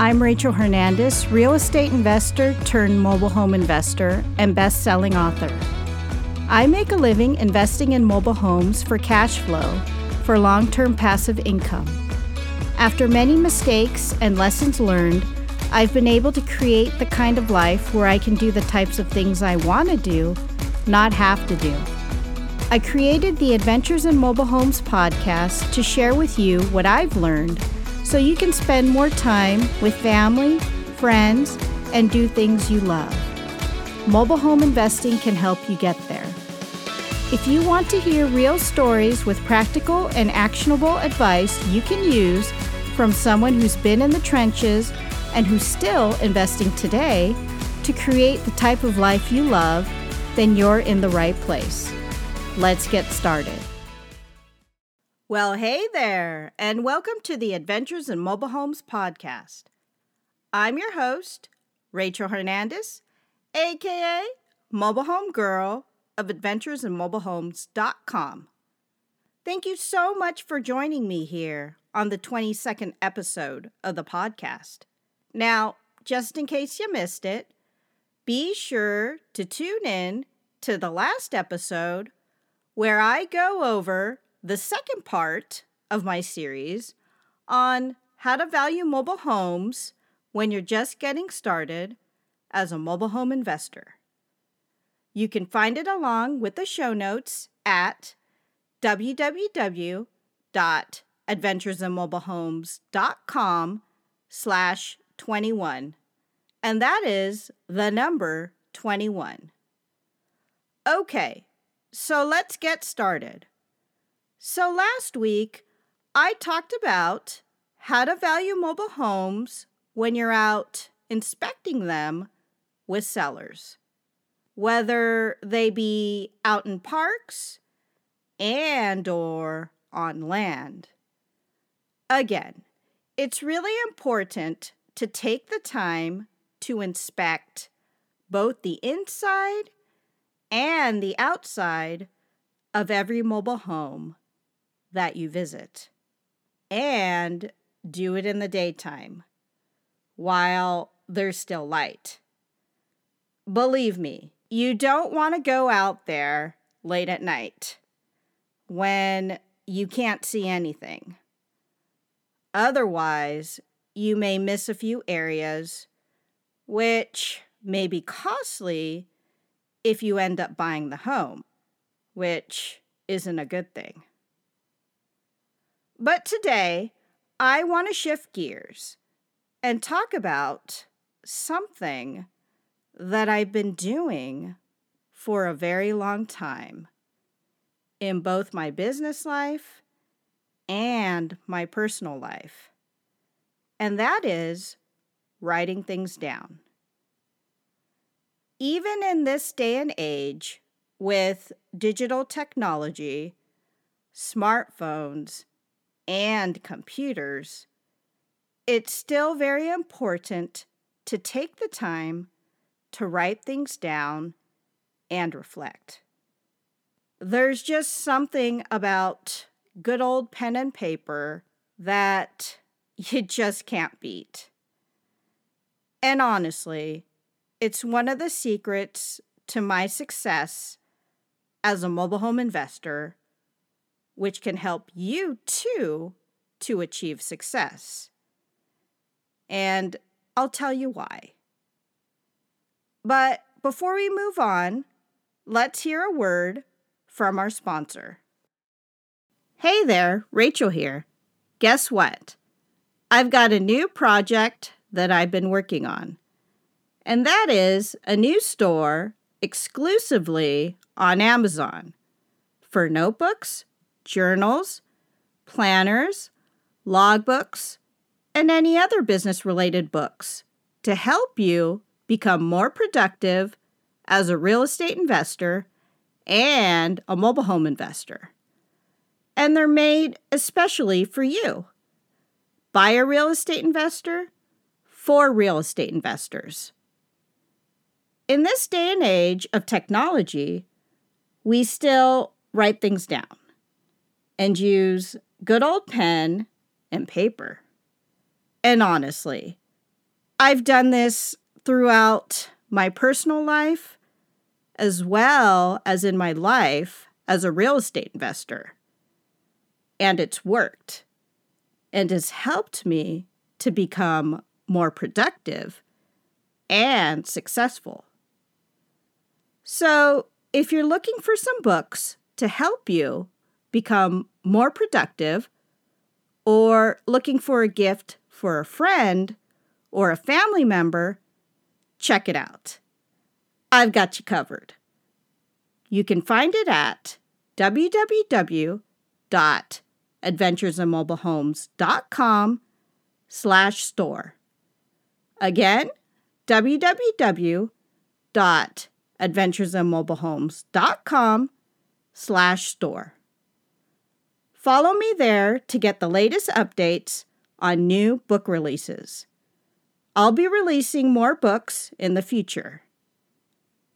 I'm Rachel Hernandez, real estate investor turned mobile home investor and best selling author. I make a living investing in mobile homes for cash flow for long term passive income. After many mistakes and lessons learned, I've been able to create the kind of life where I can do the types of things I want to do, not have to do. I created the Adventures in Mobile Homes podcast to share with you what I've learned so you can spend more time with family, friends, and do things you love. Mobile home investing can help you get there. If you want to hear real stories with practical and actionable advice you can use from someone who's been in the trenches and who's still investing today to create the type of life you love, then you're in the right place. Let's get started. Well, hey there, and welcome to the Adventures in Mobile Homes podcast. I'm your host, Rachel Hernandez, aka Mobile Home Girl of Adventures in Mobile AdventuresinMobileHomes.com. Thank you so much for joining me here on the 22nd episode of the podcast. Now, just in case you missed it, be sure to tune in to the last episode where I go over the second part of my series on how to value mobile homes when you're just getting started as a mobile home investor. You can find it along with the show notes at www.adventuresinmobilehomes.com slash 21. And that is the number 21. Okay, so let's get started. So last week, I talked about how to value mobile homes when you're out inspecting them with sellers, whether they be out in parks and or on land. Again, it's really important to take the time to inspect both the inside and the outside of every mobile home that you visit. And do it in the daytime while there's still light. Believe me, you don't want to go out there late at night when you can't see anything. Otherwise, you may miss a few areas, which may be costly if you end up buying the home, which isn't a good thing. But today, I want to shift gears and talk about something that I've been doing for a very long time in both my business life and my personal life and that is writing things down. Even in this day and age, with digital technology, smartphones, and computers, it's still very important to take the time to write things down and reflect. There's just something about good old pen and paper that you just can't beat. And honestly, it's one of the secrets to my success as a mobile home investor, which can help you too to achieve success. And I'll tell you why. But before we move on, let's hear a word from our sponsor. Hey there, Rachel here. Guess what? I've got a new project that I've been working on, and that is a new store exclusively on Amazon for notebooks, journals, planners, logbooks, and any other business related books to help you become more productive as a real estate investor and a mobile home investor. And they're made especially for you by a real estate investor for real estate investors. In this day and age of technology, we still write things down and use good old pen and paper. And honestly, I've done this throughout my personal life as well as in my life as a real estate investor. And it's worked and has helped me to become more productive and successful. So, if you're looking for some books to help you become more productive, or looking for a gift for a friend or a family member, check it out. I've got you covered. You can find it at www.adventuresinmobilehomes.com slash store. Again, www.adventuresinmobilehomes.com slash store. Follow me there to get the latest updates on new book releases. I'll be releasing more books in the future.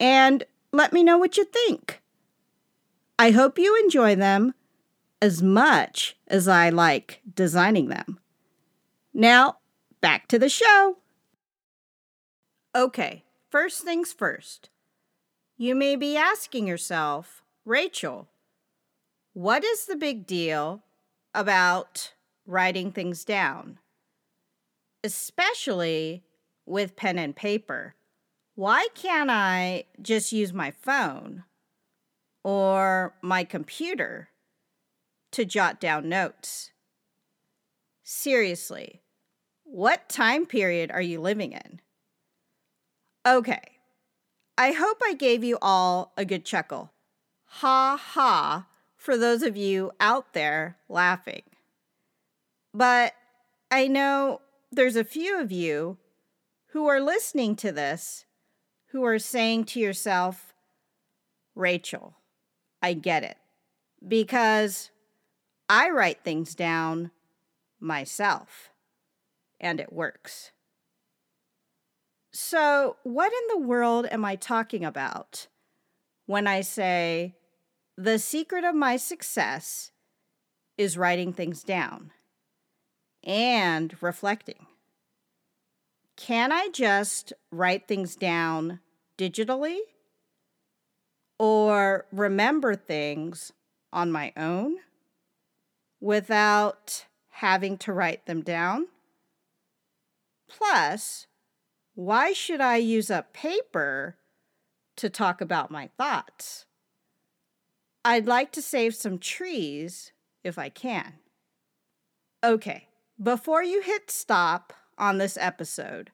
And let me know what you think. I hope you enjoy them as much as I like designing them. Now, back to the show. Okay, first things first. You may be asking yourself, Rachel, what is the big deal about writing things down? Especially with pen and paper. Why can't I just use my phone or my computer to jot down notes? Seriously, what time period are you living in? Okay, I hope I gave you all a good chuckle. Ha ha, for those of you out there laughing. But I know there's a few of you who are listening to this who are saying to yourself, Rachel, I get it. Because I write things down myself and it works. So, what in the world am I talking about when I say the secret of my success is writing things down and reflecting? Can I just write things down digitally or remember things on my own without having to write them down? Plus, why should I use a paper to talk about my thoughts? I'd like to save some trees if I can. Okay, before you hit stop on this episode,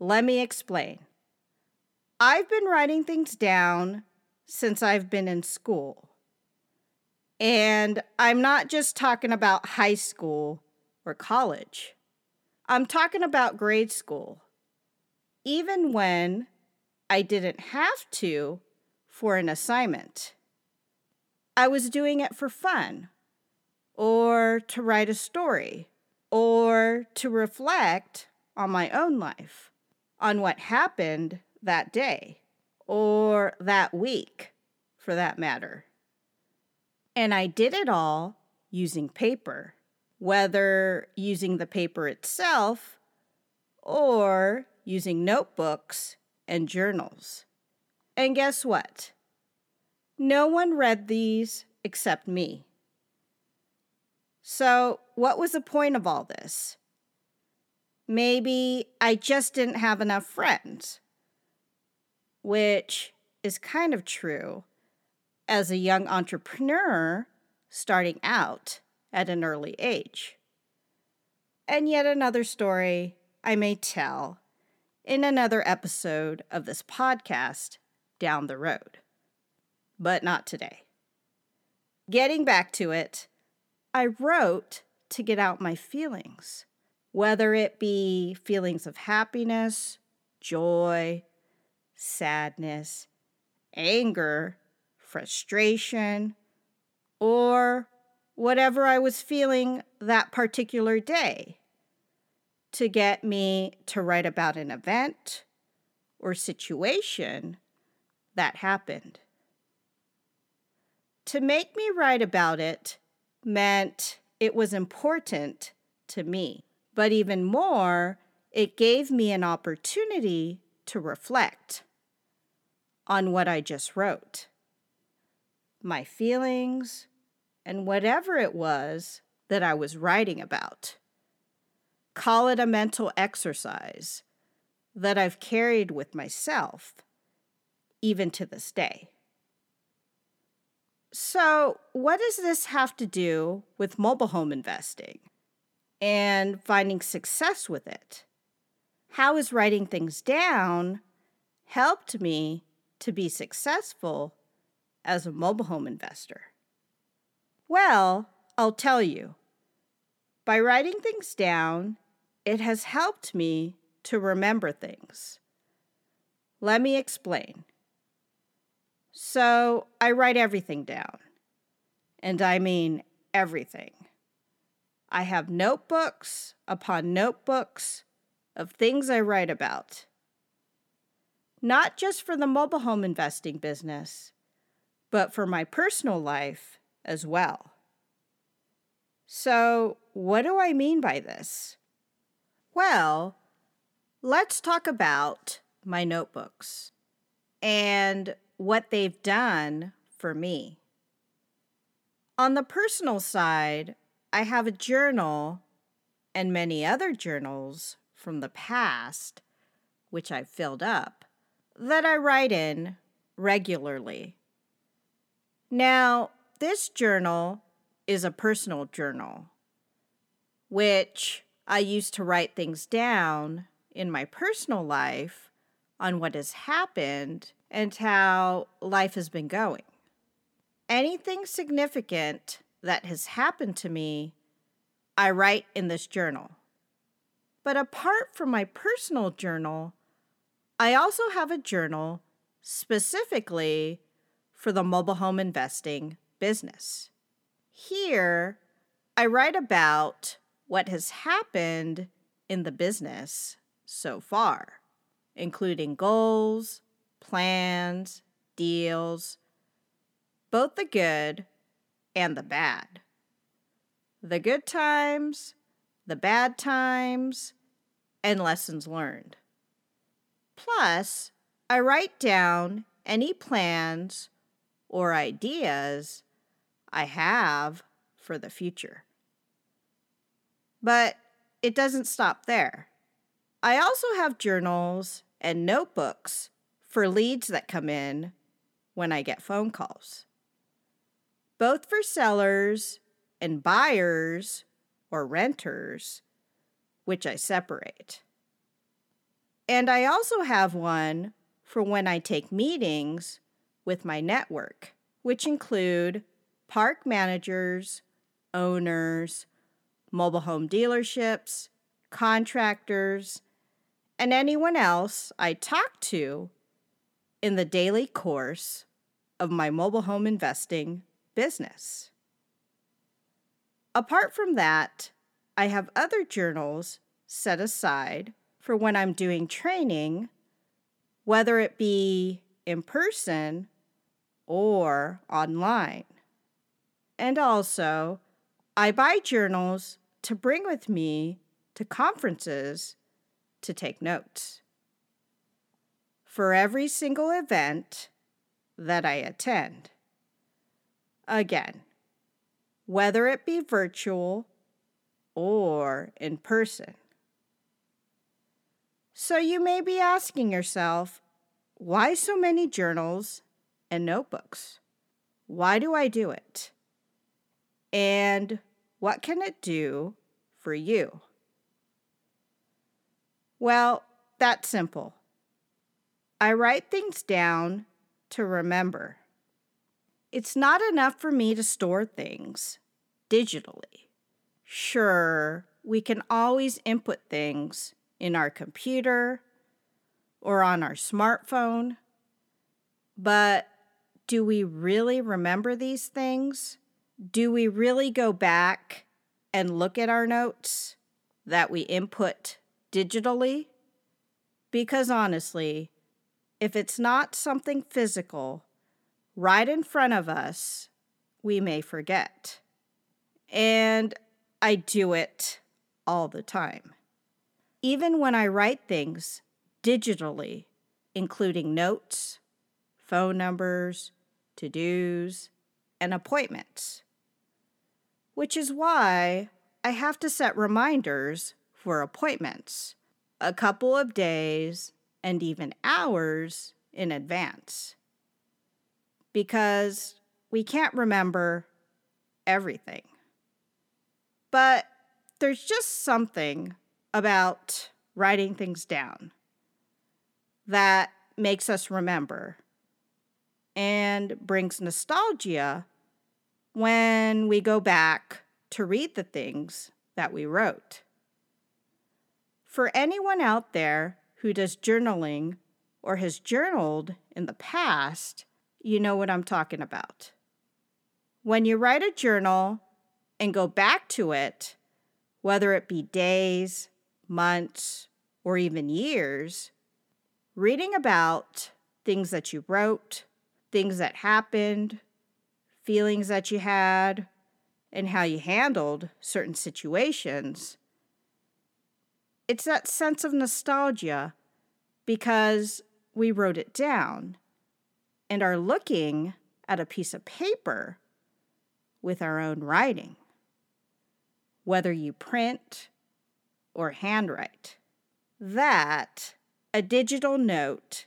let me explain. I've been writing things down since I've been in school. And I'm not just talking about high school or college. I'm talking about grade school. Even when I didn't have to for an assignment, I was doing it for fun, or to write a story, or to reflect on my own life, on what happened that day, or that week, for that matter. And I did it all using paper whether using the paper itself or using notebooks and journals. And guess what? No one read these except me. So, what was the point of all this? Maybe I just didn't have enough friends, which is kind of true as a young entrepreneur starting out at an early age. And yet another story I may tell in another episode of this podcast down the road. But not today. Getting back to it, I wrote to get out my feelings, whether it be feelings of happiness, joy, sadness, anger, frustration, or whatever I was feeling that particular day to get me to write about an event or situation that happened. To make me write about it meant it was important to me, but even more, it gave me an opportunity to reflect on what I just wrote, my feelings, and whatever it was that I was writing about. Call it a mental exercise that I've carried with myself even to this day. So, what does this have to do with mobile home investing and finding success with it? How has writing things down helped me to be successful as a mobile home investor? Well, I'll tell you. By writing things down, it has helped me to remember things. Let me explain. So, I write everything down. And I mean everything. I have notebooks upon notebooks of things I write about. Not just for the mobile home investing business, but for my personal life as well. So, what do I mean by this? Well, let's talk about my notebooks and what they've done for me. On the personal side, I have a journal and many other journals from the past, which I've filled up, that I write in regularly. Now, this journal is a personal journal, which I use to write things down in my personal life on what has happened and how life has been going. Anything significant that has happened to me, I write in this journal. But apart from my personal journal, I also have a journal specifically for the mobile home investing business. Here, I write about what has happened in the business so far, including goals, plans, deals, both the good and the bad. The good times, the bad times, and lessons learned. Plus, I write down any plans or ideas I have for the future. But it doesn't stop there. I also have journals and notebooks for leads that come in when I get phone calls, both for sellers and buyers or renters, which I separate. And I also have one for when I take meetings with my network, which include park managers, owners, mobile home dealerships, contractors, and anyone else I talk to in the daily course of my mobile home investing business. Apart from that, I have other journals set aside for when I'm doing training, whether it be in person or online. And also, I buy journals to bring with me to conferences to take notes. For every single event that I attend. Again, whether it be virtual or in person. So you may be asking yourself, why so many journals and notebooks? Why do I do it? And what can it do for you? Well, that's simple. I write things down to remember. It's not enough for me to store things digitally. Sure, we can always input things in our computer or on our smartphone, but do we really remember these things? do we really go back and look at our notes that we input digitally? Because honestly, if it's not something physical right in front of us, we may forget. And I do it all the time. even when I write things digitally, including notes, phone numbers, to dos, and appointments. Which is why I have to set reminders for appointments a couple of days and even hours in advance. Because we can't remember everything. But there's just something about writing things down that makes us remember and brings nostalgia when we go back to read the things that we wrote. For anyone out there who does journaling or has journaled in the past, you know what I'm talking about. When you write a journal and go back to it, whether it be days, months, or even years, reading about things that you wrote, things that happened, feelings that you had, and how you handled certain situations, it's that sense of nostalgia because we wrote it down and are looking at a piece of paper with our own writing, whether you print or handwrite. That a digital note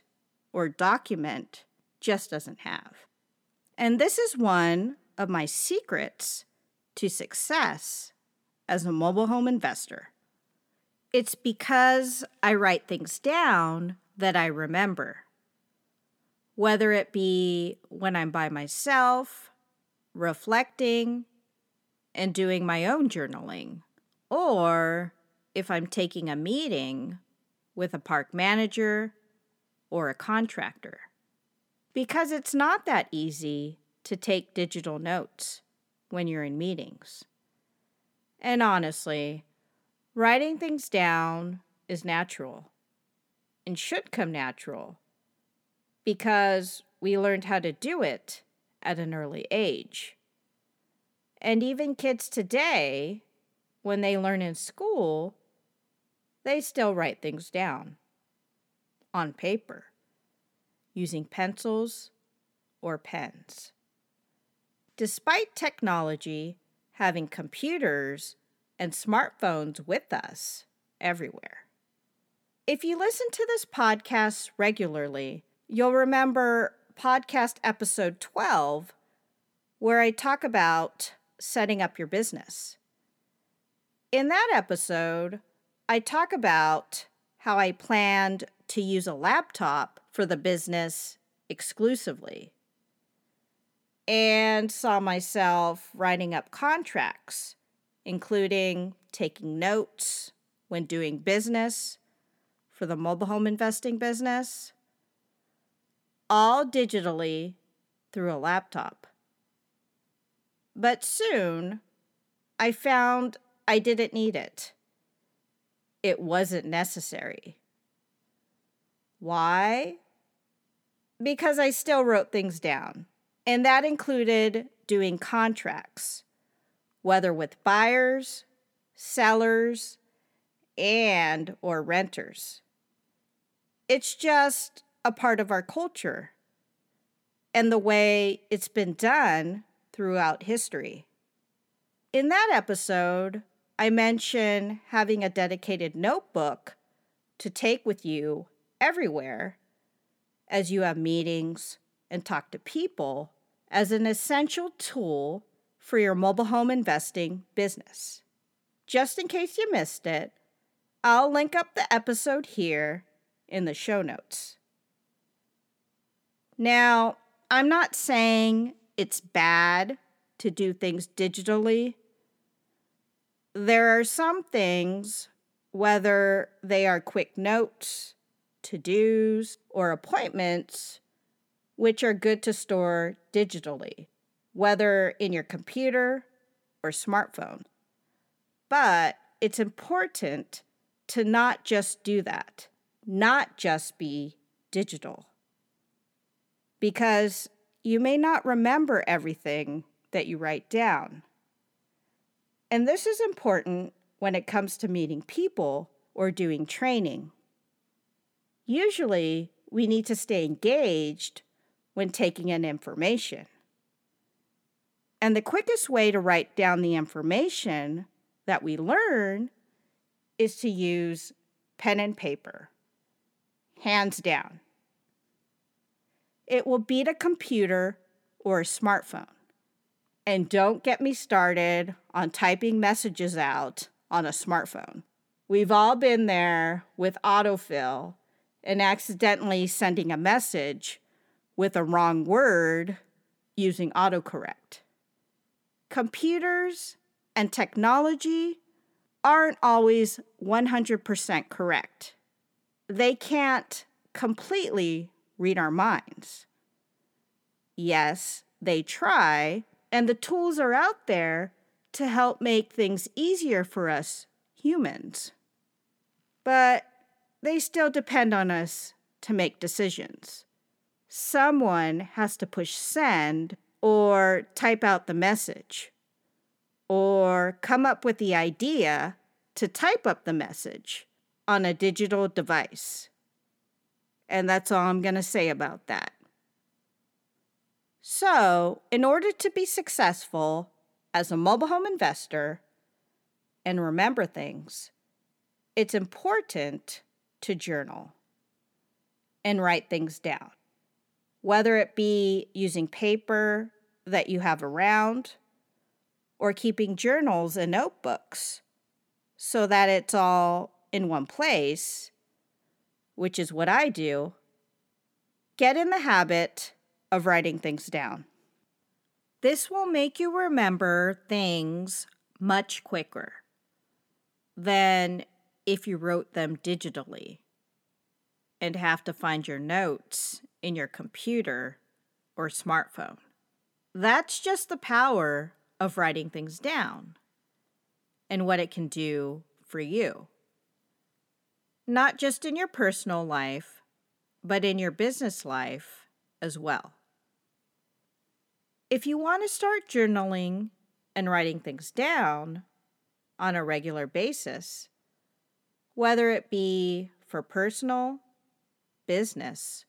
or document just doesn't have. And this is one of my secrets to success as a mobile home investor. It's because I write things down that I remember. Whether it be when I'm by myself, reflecting, and doing my own journaling, or if I'm taking a meeting with a park manager or a contractor. Because it's not that easy to take digital notes when you're in meetings. And honestly, writing things down is natural and should come natural because we learned how to do it at an early age. And even kids today, when they learn in school, they still write things down on paper using pencils or pens. Despite technology having computers and smartphones with us everywhere. If you listen to this podcast regularly, you'll remember podcast episode 12, where I talk about setting up your business. In that episode, I talk about how I planned to use a laptop for the business exclusively and saw myself writing up contracts, including taking notes when doing business for the mobile home investing business, all digitally through a laptop. But soon I found I didn't need it. It wasn't necessary. Why? Because I still wrote things down. And that included doing contracts, whether with buyers, sellers, and or renters. It's just a part of our culture and the way it's been done throughout history. In that episode, I mention having a dedicated notebook to take with you everywhere as you have meetings and talk to people as an essential tool for your mobile home investing business. Just in case you missed it, I'll link up the episode here in the show notes. Now, I'm not saying it's bad to do things digitally. There are some things, whether they are quick notes, to dos, or appointments, which are good to store digitally, whether in your computer or smartphone. But it's important to not just do that, not just be digital. Because you may not remember everything that you write down. And this is important when it comes to meeting people or doing training. Usually, we need to stay engaged when taking in information. And the quickest way to write down the information that we learn is to use pen and paper, hands down. It will beat a computer or a smartphone. And don't get me started on typing messages out on a smartphone. We've all been there with autofill and accidentally sending a message with a wrong word using autocorrect. Computers and technology aren't always 100% correct. They can't completely read our minds. Yes, they try, and the tools are out there to help make things easier for us humans. But they still depend on us to make decisions. Someone has to push send or type out the message or come up with the idea to type up the message on a digital device. And that's all I'm going to say about that. So, in order to be successful as a mobile home investor and remember things, it's important to journal and write things down, whether it be using paper that you have around or keeping journals and notebooks so that it's all in one place, which is what I do. Get in the habit of writing things down. This will make you remember things much quicker than if you wrote them digitally and have to find your notes in your computer or smartphone. That's just the power of writing things down and what it can do for you. Not just in your personal life, but in your business life as well. If you want to start journaling and writing things down on a regular basis, whether it be for personal, business,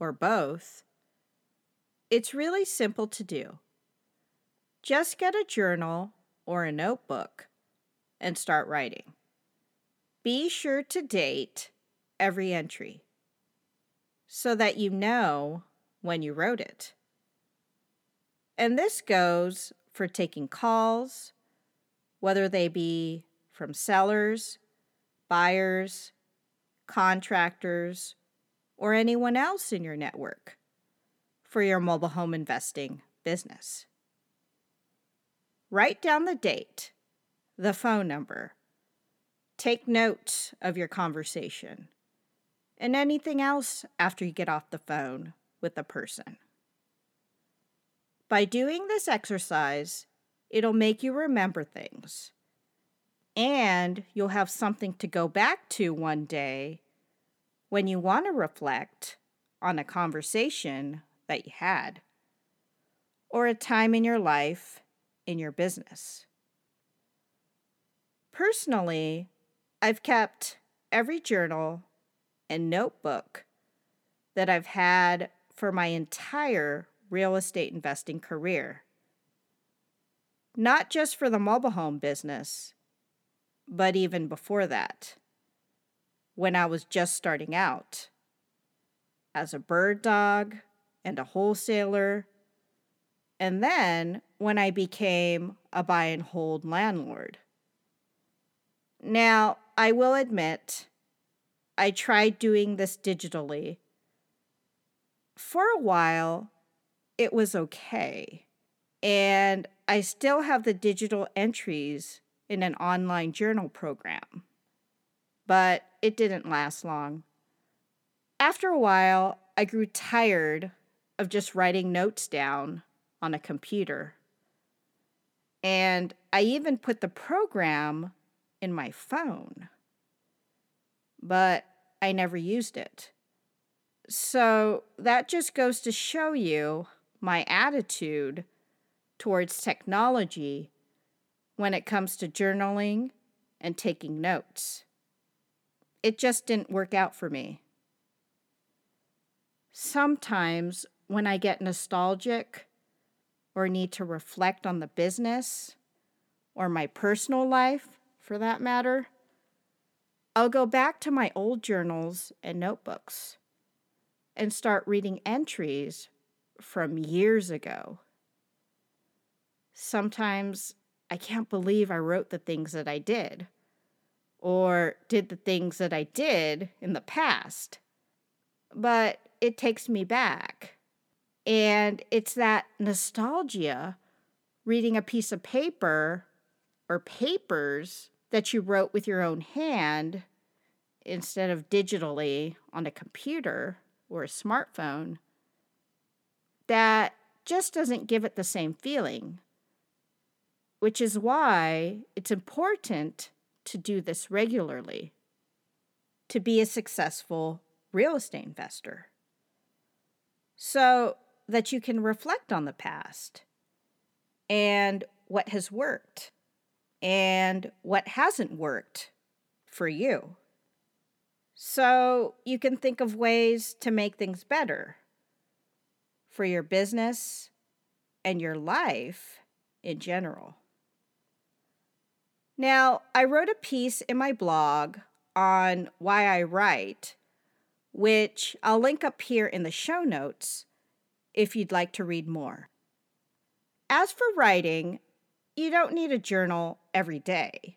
or both, it's really simple to do. Just get a journal or a notebook and start writing. Be sure to date every entry so that you know when you wrote it. And this goes for taking calls, whether they be from sellers, buyers, contractors, or anyone else in your network for your mobile home investing business. Write down the date, the phone number, take notes of your conversation, and anything else after you get off the phone with the person. By doing this exercise, it'll make you remember things and you'll have something to go back to one day when you want to reflect on a conversation that you had or a time in your life in your business. Personally, I've kept every journal and notebook that I've had for my entire real estate investing career. Not just for the mobile home business, but even before that, when I was just starting out as a bird dog and a wholesaler, and then when I became a buy and hold landlord. Now, I will admit, I tried doing this digitally. For a while, it was okay. And I still have the digital entries in an online journal program. But it didn't last long. After a while, I grew tired of just writing notes down on a computer. And I even put the program in my phone. But I never used it. So that just goes to show you my attitude towards technology when it comes to journaling and taking notes. It just didn't work out for me. Sometimes when I get nostalgic or need to reflect on the business or my personal life, for that matter, I'll go back to my old journals and notebooks and start reading entries from years ago. Sometimes I can't believe I wrote the things that I did or did the things that I did in the past. But it takes me back. And it's that nostalgia reading a piece of paper or papers that you wrote with your own hand instead of digitally on a computer or a smartphone that just doesn't give it the same feeling. Which is why it's important to do this regularly to be a successful real estate investor so that you can reflect on the past and what has worked and what hasn't worked for you. So you can think of ways to make things better for your business and your life in general. Now, I wrote a piece in my blog on why I write, which I'll link up here in the show notes if you'd like to read more. As for writing, you don't need a journal every day.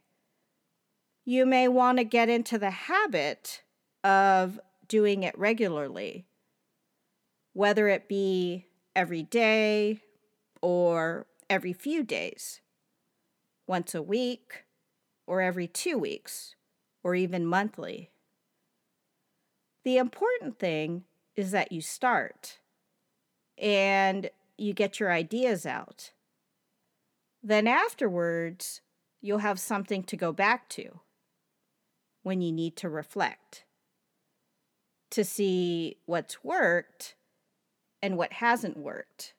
You may want to get into the habit of doing it regularly, whether it be every day or every few days, once a week or every two weeks, or even monthly. The important thing is that you start and you get your ideas out. Then afterwards, you'll have something to go back to when you need to reflect to see what's worked and what hasn't worked.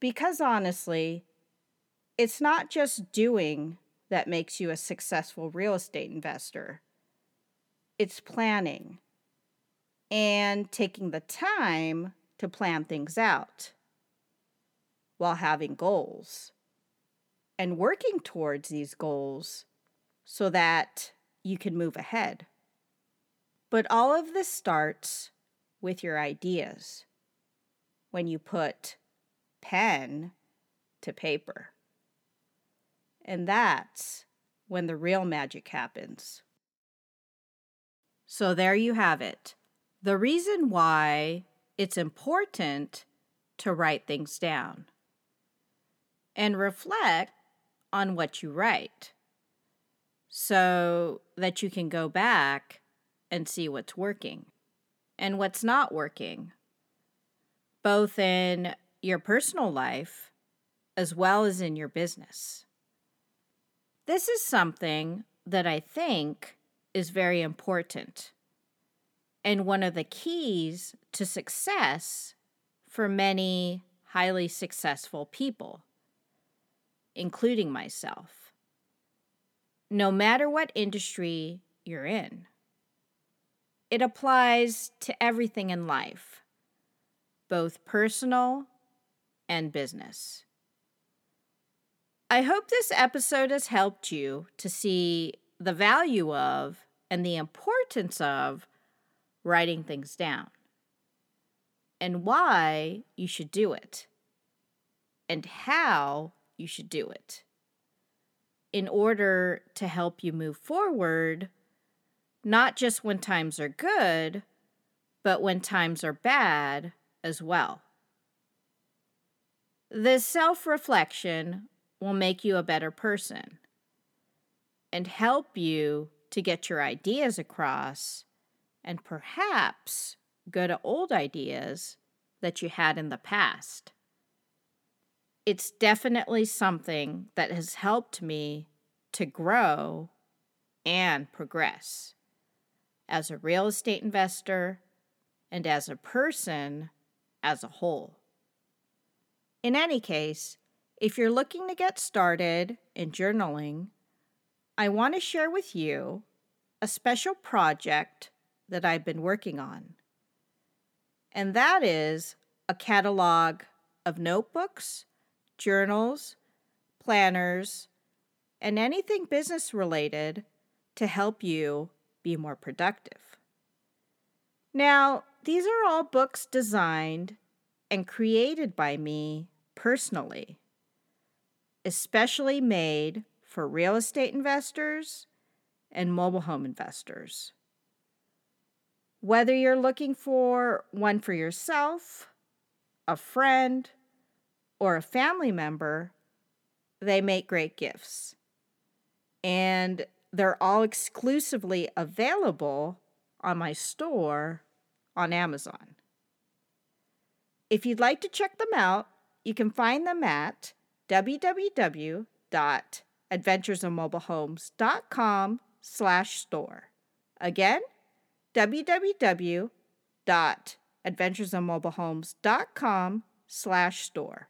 Because honestly, it's not just doing that makes you a successful real estate investor, it's planning and taking the time to plan things out while having goals and working towards these goals so that you can move ahead. But all of this starts with your ideas when you put pen to paper. And that's when the real magic happens. So there you have it. The reason why it's important to write things down and reflect on what you write so that you can go back and see what's working and what's not working, both in your personal life as well as in your business. This is something that I think is very important and one of the keys to success for many highly successful people including myself. No matter what industry you're in, it applies to everything in life, both personal and business. I hope this episode has helped you to see the value of and the importance of writing things down and why you should do it and how you should do it in order to help you move forward, not just when times are good, but when times are bad as well. This self reflection will make you a better person and help you to get your ideas across and perhaps go to old ideas that you had in the past it's definitely something that has helped me to grow and progress as a real estate investor and as a person as a whole. In any case, if you're looking to get started in journaling, I want to share with you a special project that I've been working on. And that is a catalog of notebooks, journals, planners, and anything business related to help you be more productive. Now, these are all books designed and created by me personally, especially made for real estate investors and mobile home investors. Whether you're looking for one for yourself, a friend, or a family member, they make great gifts. And they're all exclusively available on my store on Amazon. If you'd like to check them out, you can find them at www.adventuresofmobilehomes.com slash store. Again, www.adventuresofmobilehomes.com slash store.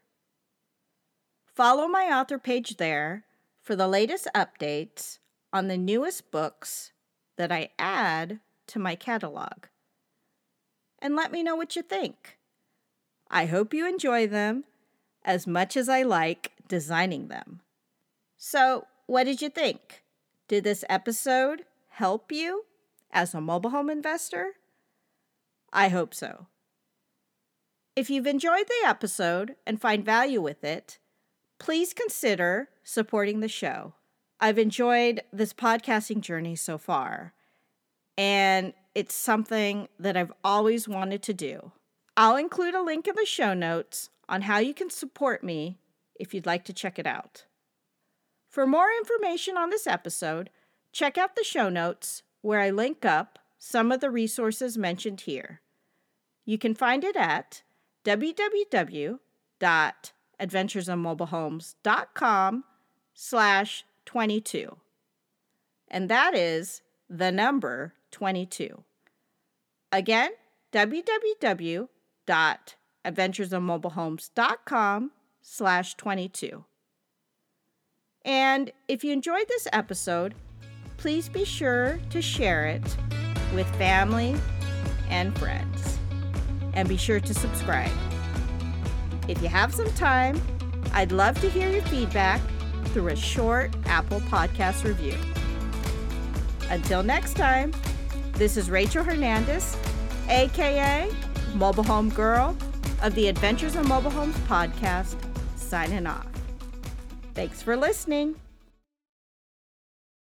Follow my author page there for the latest updates on the newest books that I add to my catalog. And let me know what you think. I hope you enjoy them as much as I like designing them. So, what did you think? Did this episode help you as a mobile home investor? I hope so. If you've enjoyed the episode and find value with it, please consider supporting the show. I've enjoyed this podcasting journey so far, and it's something that I've always wanted to do. I'll include a link in the show notes on how you can support me if you'd like to check it out. For more information on this episode, check out the show notes where I link up some of the resources mentioned here. You can find it at www.adventuresonmobilehomes.com slash 22. And that is the number 22. Again, www.adventuresonmobilehomes.com slash 22. And if you enjoyed this episode, please be sure to share it with family and friends. And be sure to subscribe. If you have some time, I'd love to hear your feedback through a short Apple Podcast review. Until next time, this is Rachel Hernandez, aka Mobile Home Girl of the Adventures of Mobile Homes podcast, signing off. Thanks for listening.